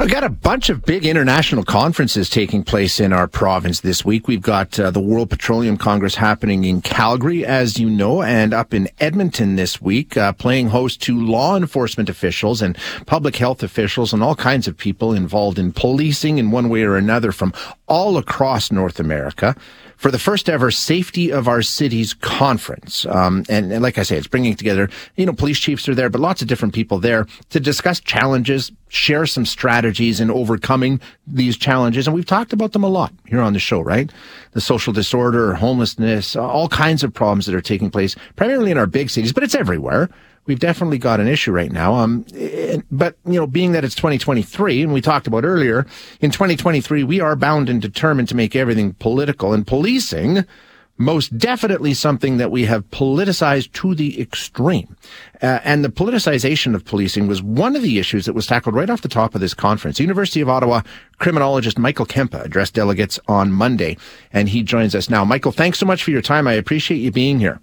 I've got a bunch of big international conferences taking place in our province this week. We've got uh, the World Petroleum Congress happening in Calgary, as you know, and up in Edmonton this week, uh, playing host to law enforcement officials and public health officials and all kinds of people involved in policing in one way or another from all across North America for the first ever Safety of Our Cities conference. Um, and, and, like I say, it's bringing together, you know, police chiefs are there, but lots of different people there to discuss challenges, share some strategies in overcoming these challenges. And we've talked about them a lot here on the show, right? The social disorder, homelessness, all kinds of problems that are taking place, primarily in our big cities, but it's everywhere we've definitely got an issue right now. Um, but you know, being that it's 2023, and we talked about earlier, in 2023, we are bound and determined to make everything political and policing. Most definitely something that we have politicized to the extreme. Uh, and the politicization of policing was one of the issues that was tackled right off the top of this conference. University of Ottawa criminologist Michael Kempa addressed delegates on Monday, and he joins us now. Michael, thanks so much for your time. I appreciate you being here.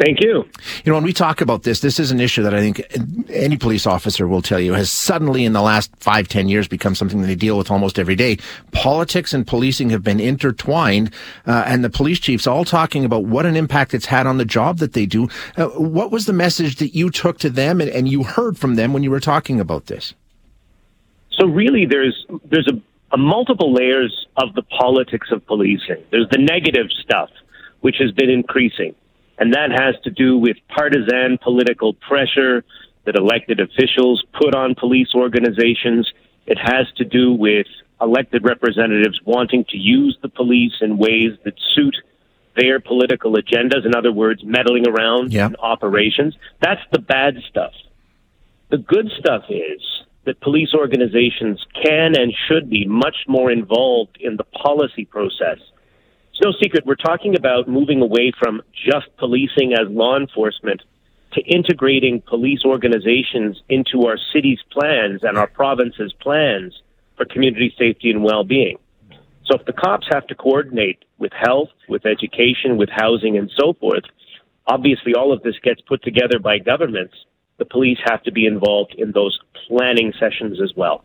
Thank you. You know, when we talk about this, this is an issue that I think any police officer will tell you has suddenly in the last five, ten years become something that they deal with almost every day. Politics and policing have been intertwined, uh, and the police chiefs all talking about what an impact it's had on the job that they do. Uh, what was the message that you took to them and, and you heard from them when you were talking about this? So really, there's there's a, a multiple layers of the politics of policing. There's the negative stuff, which has been increasing and that has to do with partisan political pressure that elected officials put on police organizations. It has to do with elected representatives wanting to use the police in ways that suit their political agendas. In other words, meddling around yeah. in operations. That's the bad stuff. The good stuff is that police organizations can and should be much more involved in the policy process no secret we're talking about moving away from just policing as law enforcement to integrating police organizations into our city's plans and our province's plans for community safety and well-being. So if the cops have to coordinate with health, with education, with housing and so forth, obviously all of this gets put together by governments the police have to be involved in those planning sessions as well.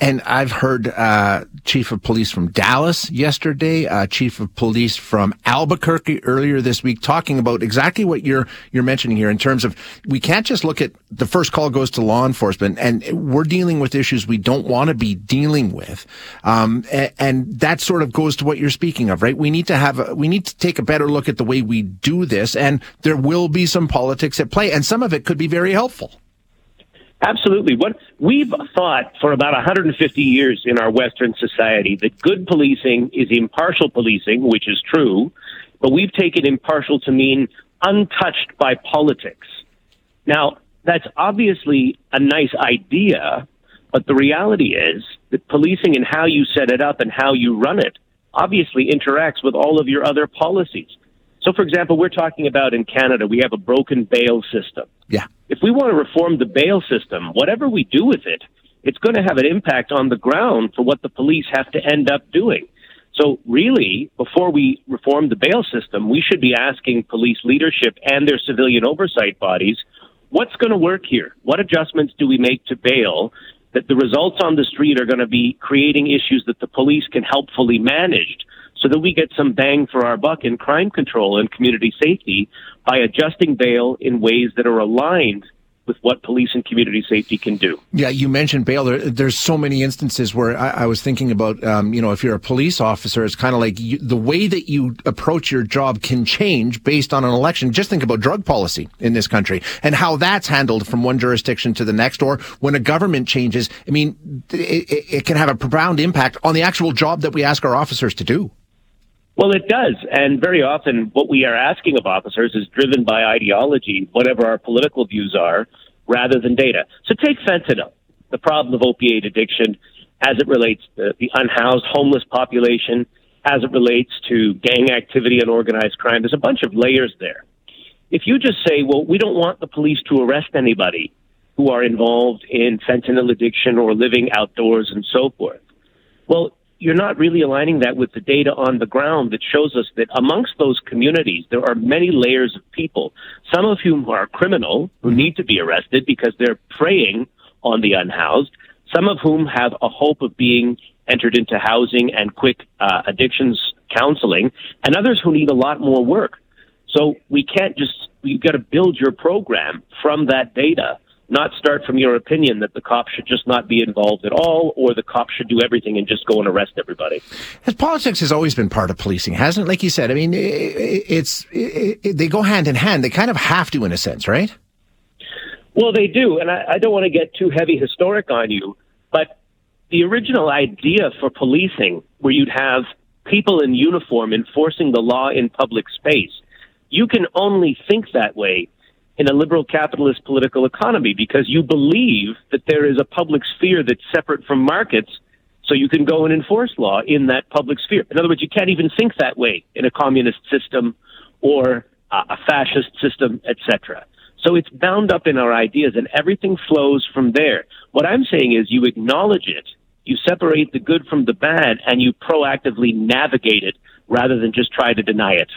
And I've heard uh, chief of police from Dallas yesterday, uh, chief of police from Albuquerque earlier this week, talking about exactly what you're you're mentioning here in terms of we can't just look at the first call goes to law enforcement, and we're dealing with issues we don't want to be dealing with, um, and, and, that sort of goes to what you're speaking of, right? We need to have a, we need to take a better look at the way we do this, and there will be some politics at play, and some of it could be very helpful Absolutely. What we've thought for about 150 years in our Western society that good policing is impartial policing, which is true, but we've taken impartial to mean untouched by politics. Now, that's obviously a nice idea, but the reality is that policing and how you set it up and how you run it obviously interacts with all of your other policies. So, for example, we're talking about in Canada, we have a broken bail system. Yeah. If we want to reform the bail system, whatever we do with it, it's going to have an impact on the ground for what the police have to end up doing. So, really, before we reform the bail system, we should be asking police leadership and their civilian oversight bodies what's going to work here? What adjustments do we make to bail that the results on the street are going to be creating issues that the police can helpfully manage so that we get some bang for our buck in crime control and community safety by adjusting bail in ways that are aligned with what police and community safety can do. Yeah, you mentioned bail. There, there's so many instances where I, I was thinking about, um, you know, if you're a police officer, it's kind of like you, the way that you approach your job can change based on an election. Just think about drug policy in this country and how that's handled from one jurisdiction to the next, or when a government changes. I mean, it, it can have a profound impact on the actual job that we ask our officers to do. Well, it does. And very often what we are asking of officers is driven by ideology, whatever our political views are, rather than data. So take fentanyl, the problem of opiate addiction as it relates to the unhoused homeless population, as it relates to gang activity and organized crime. There's a bunch of layers there. If you just say, well, we don't want the police to arrest anybody who are involved in fentanyl addiction or living outdoors and so forth, well, you're not really aligning that with the data on the ground that shows us that amongst those communities, there are many layers of people, some of whom are criminal, who need to be arrested because they're preying on the unhoused. some of whom have a hope of being entered into housing and quick uh, addictions counseling, and others who need a lot more work. So we can't just, you've got to build your program from that data, not start from your opinion that the cops should just not be involved at all or the cops should do everything and just go and arrest everybody. As politics has always been part of policing, hasn't it? Like you said, I mean, it's, it, it, they go hand in hand. They kind of have to in a sense, right? Well, they do. And I, I don't want to get too heavy historic on you, but the original idea for policing, where you'd have people in uniform enforcing the law in public space, you can only think that way in a liberal capitalist political economy because you believe that there is a public sphere that's separate from markets so you can go and enforce law in that public sphere. In other words, you can't even think that way in a communist system or a fascist system, etc. So it's bound up in our ideas and everything flows from there. What I'm saying is you acknowledge it, you separate the good from the bad, and you proactively navigate it rather than just try to deny it.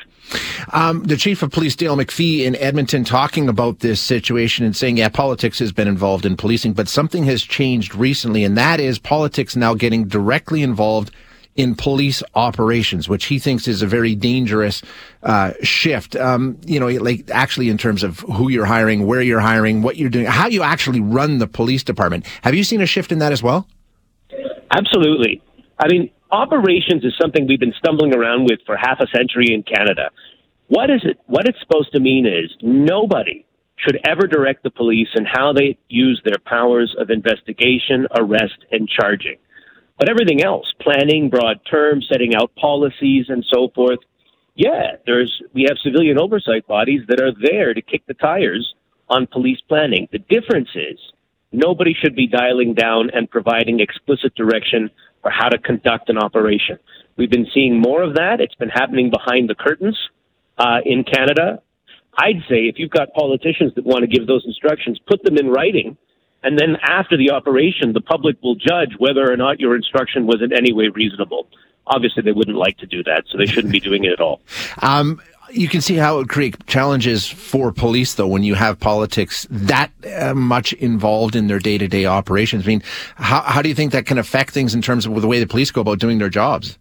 Um, the chief of police, Dale McFee, in Edmonton, talking about this situation and saying, yeah, politics has been involved in policing, but something has changed recently, and that is politics now getting directly involved in police operations, which he thinks is a very dangerous uh, shift. Um, you know, like actually in terms of who you're hiring, where you're hiring, what you're doing, how you actually run the police department. Have you seen a shift in that as well? Absolutely. I mean, operations is something we've been stumbling around with for half a century in Canada. What is it? What it's supposed to mean is nobody should ever direct the police in how they use their powers of investigation, arrest, and charging. But everything else, planning, broad terms, setting out policies, and so forth, yeah, there's we have civilian oversight bodies that are there to kick the tires on police planning. The difference is nobody should be dialing down and providing explicit direction for how to conduct an operation. We've been seeing more of that. It's been happening behind the curtains uh, in Canada. I'd say if you've got politicians that want to give those instructions, put them in writing and then after the operation, the public will judge whether or not your instruction was in any way reasonable. Obviously, they wouldn't like to do that, so they shouldn't be doing it at all. Um, you can see how it would create challenges for police, though, when you have politics that uh, much involved in their day-to-day operations. I mean, how, how do you think that can affect things in terms of the way the police go about doing their jobs?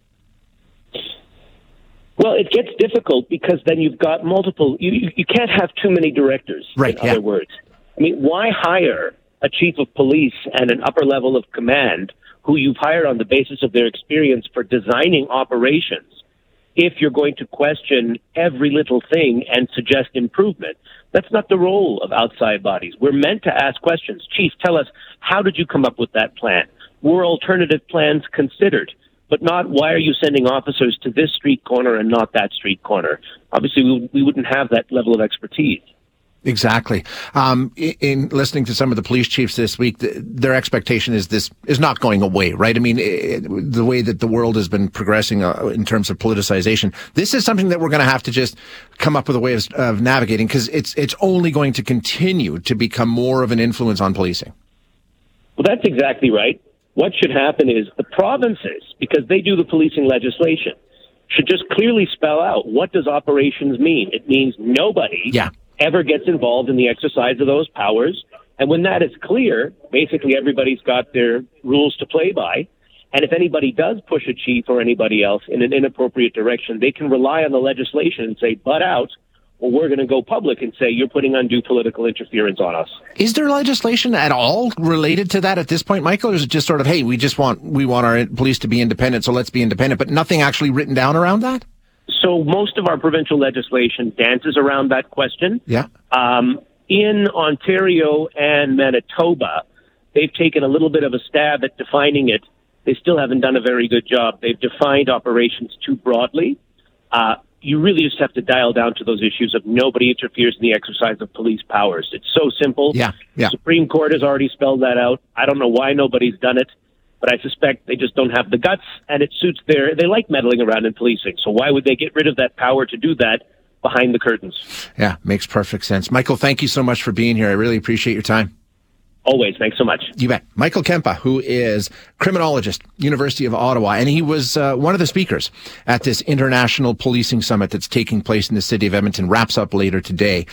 Well, it gets difficult because then you've got multiple. You, you can't have too many directors. Right. In yeah. other words, I mean, why hire a chief of police and an upper level of command who you've hired on the basis of their experience for designing operations if you're going to question every little thing and suggest improvement. That's not the role of outside bodies. We're meant to ask questions. Chief, tell us, how did you come up with that plan? Were alternative plans considered? But not why are you sending officers to this street corner and not that street corner? Obviously, we, we wouldn't have that level of expertise. Exactly. Um, in listening to some of the police chiefs this week, their expectation is this is not going away, right? I mean, it, the way that the world has been progressing uh, in terms of politicization, this is something that we're going to have to just come up with a way of, of navigating because it's it's only going to continue to become more of an influence on policing. Well, that's exactly right. What should happen is the provinces, because they do the policing legislation, should just clearly spell out what does operations mean. It means nobody. Yeah ever gets involved in the exercise of those powers. And when that is clear, basically everybody's got their rules to play by. And if anybody does push a chief or anybody else in an inappropriate direction, they can rely on the legislation and say, butt out, or we're going to go public and say, you're putting undue political interference on us. Is there legislation at all related to that at this point, Michael? Or is it just sort of, hey, we just want, we want our police to be independent, so let's be independent, but nothing actually written down around that? So most of our provincial legislation dances around that question. Yeah. Um, in Ontario and Manitoba, they've taken a little bit of a stab at defining it. They still haven't done a very good job. They've defined operations too broadly. Uh, you really just have to dial down to those issues of nobody interferes in the exercise of police powers. It's so simple. Yeah, yeah. The Supreme Court has already spelled that out. I don't know why nobody's done it but I suspect they just don't have the guts, and it suits their. They like meddling around in policing, so why would they get rid of that power to do that behind the curtains? Yeah, makes perfect sense. Michael, thank you so much for being here. I really appreciate your time. Always. Thanks so much. You bet. Michael Kempa, who is criminologist, University of Ottawa, and he was uh, one of the speakers at this international policing summit that's taking place in the city of Edmonton, wraps up later today.